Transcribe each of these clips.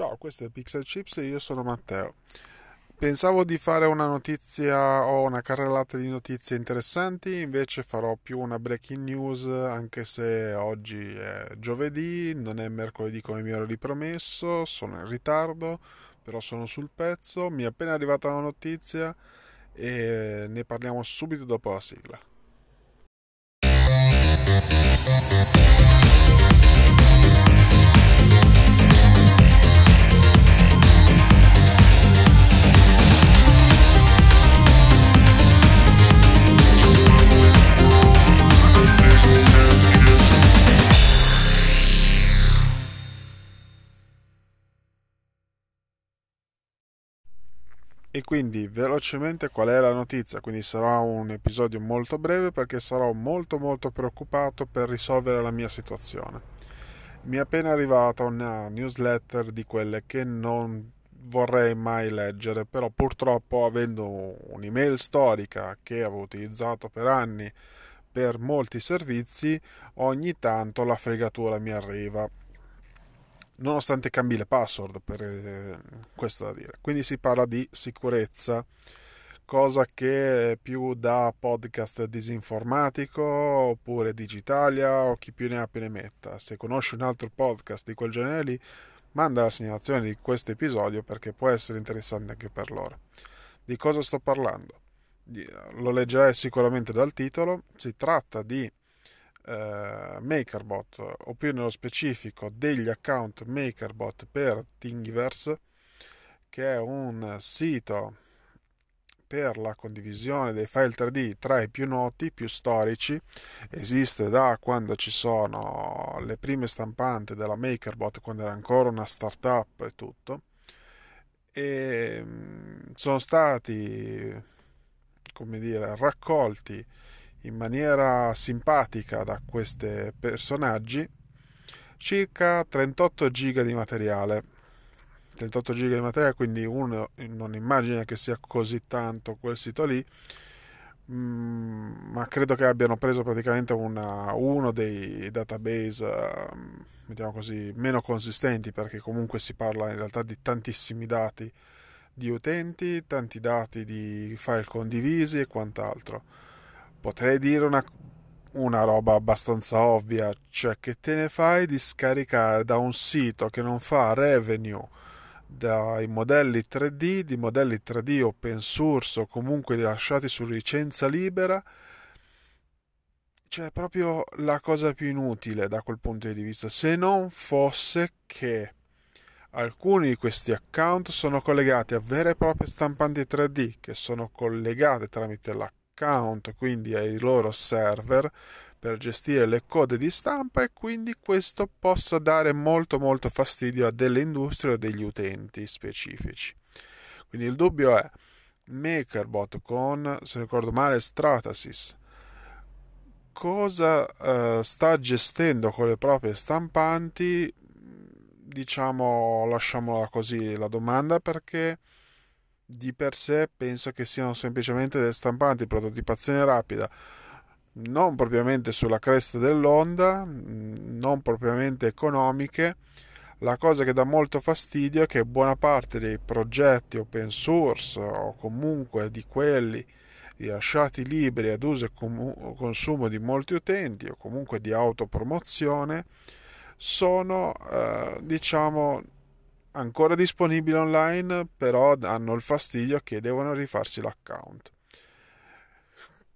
Ciao, questo è Pixel Chips e io sono Matteo. Pensavo di fare una notizia o una carrellata di notizie interessanti, invece farò più una breaking news, anche se oggi è giovedì, non è mercoledì come mi ero ripromesso, sono in ritardo, però sono sul pezzo, mi è appena arrivata la notizia e ne parliamo subito dopo la sigla. E quindi velocemente qual è la notizia? Quindi sarà un episodio molto breve perché sarò molto molto preoccupato per risolvere la mia situazione. Mi è appena arrivata una newsletter di quelle che non vorrei mai leggere, però purtroppo avendo un'email storica che avevo utilizzato per anni per molti servizi, ogni tanto la fregatura mi arriva nonostante cambi le password per eh, questo da dire. Quindi si parla di sicurezza, cosa che più da podcast disinformatico oppure Digitalia o chi più ne ha più ne metta. Se conosci un altro podcast di quel genere lì, manda la segnalazione di questo episodio perché può essere interessante anche per loro. Di cosa sto parlando? Lo leggerai sicuramente dal titolo. Si tratta di eh, MakerBot o più nello specifico degli account MakerBot per Thingiverse che è un sito per la condivisione dei file 3D tra i più noti, più storici, esiste da quando ci sono le prime stampanti della MakerBot, quando era ancora una startup e tutto, e mm, sono stati, come dire, raccolti in maniera simpatica da questi personaggi circa 38 giga di materiale. 38 giga di materiale quindi uno non immagina che sia così tanto quel sito lì mm, ma credo che abbiano preso praticamente una, uno dei database uh, mettiamo così meno consistenti perché comunque si parla in realtà di tantissimi dati di utenti tanti dati di file condivisi e quant'altro potrei dire una, una roba abbastanza ovvia, cioè che te ne fai di scaricare da un sito che non fa revenue dai modelli 3D, di modelli 3D open source o comunque lasciati su licenza libera, cioè proprio la cosa più inutile da quel punto di vista, se non fosse che alcuni di questi account sono collegati a vere e proprie stampanti 3D che sono collegate tramite la account, quindi ai loro server per gestire le code di stampa e quindi questo possa dare molto molto fastidio a delle industrie o degli utenti specifici. Quindi il dubbio è MakerBot con, se ricordo male, Stratasys cosa uh, sta gestendo con le proprie stampanti diciamo lasciamola così la domanda perché di per sé penso che siano semplicemente delle stampanti prototipazione rapida. Non propriamente sulla cresta dell'onda non propriamente economiche. La cosa che dà molto fastidio è che buona parte dei progetti open source o comunque di quelli lasciati liberi ad uso e consumo di molti utenti o comunque di autopromozione sono eh, diciamo ancora disponibili online, però hanno il fastidio che devono rifarsi l'account.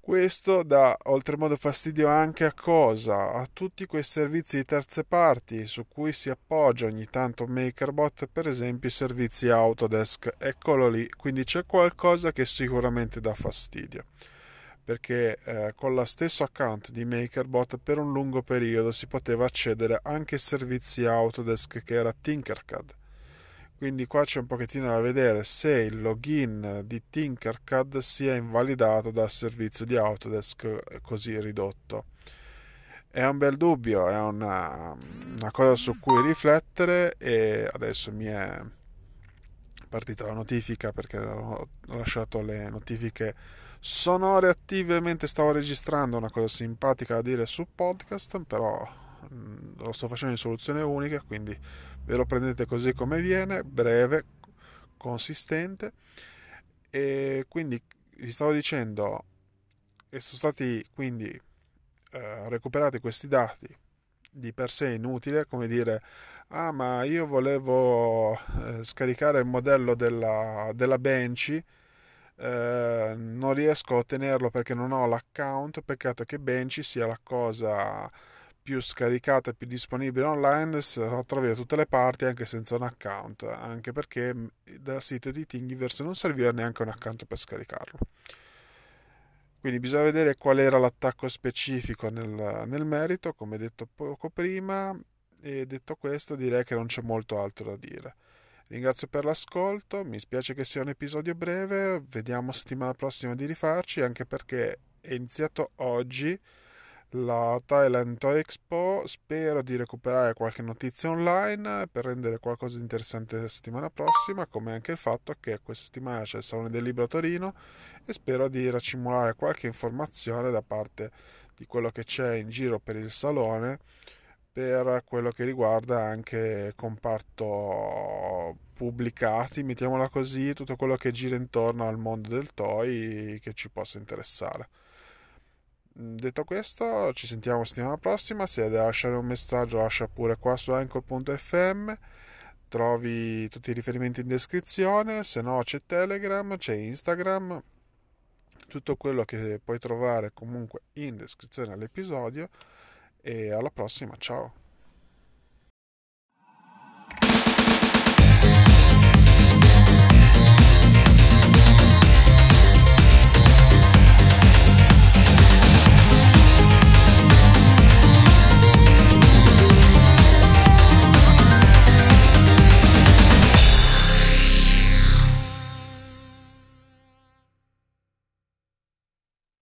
Questo dà oltremodo fastidio anche a cosa? A tutti quei servizi di terze parti su cui si appoggia ogni tanto MakerBot, per esempio i servizi Autodesk. Eccolo lì, quindi c'è qualcosa che sicuramente dà fastidio. Perché eh, con lo stesso account di MakerBot per un lungo periodo si poteva accedere anche ai servizi Autodesk che era Tinkercad quindi qua c'è un pochettino da vedere se il login di Tinkercad sia invalidato dal servizio di Autodesk così ridotto. È un bel dubbio, è una, una cosa su cui riflettere e adesso mi è partita la notifica perché ho lasciato le notifiche sonore attive mentre stavo registrando una cosa simpatica da dire su podcast però lo sto facendo in soluzione unica, quindi ve lo prendete così come viene, breve, consistente. E quindi vi stavo dicendo che sono stati quindi eh, recuperati questi dati di per sé inutile, come dire ah ma io volevo eh, scaricare il modello della, della Benchy eh, non riesco a ottenerlo perché non ho l'account. Peccato che Benchy sia la cosa più scaricata e più disponibile online la trovi da tutte le parti anche senza un account anche perché dal sito di Thingiverse non serviva neanche un account per scaricarlo quindi bisogna vedere qual era l'attacco specifico nel, nel merito come detto poco prima e detto questo direi che non c'è molto altro da dire. Ringrazio per l'ascolto, mi spiace che sia un episodio breve, vediamo settimana prossima di rifarci anche perché è iniziato oggi la Thailand Toy Expo, spero di recuperare qualche notizia online per rendere qualcosa di interessante la settimana prossima, come anche il fatto che questa settimana c'è il Salone del Libro a Torino e spero di raccimolare qualche informazione da parte di quello che c'è in giro per il salone per quello che riguarda anche comparto pubblicati, mettiamola così, tutto quello che gira intorno al mondo del toy che ci possa interessare. Mm, detto questo, ci sentiamo settimana prossima. Se devi lasciare un messaggio, lascia pure qua su anchor.fm. Trovi tutti i riferimenti in descrizione. Se no, c'è Telegram, c'è Instagram. Tutto quello che puoi trovare comunque in descrizione all'episodio e alla prossima, ciao!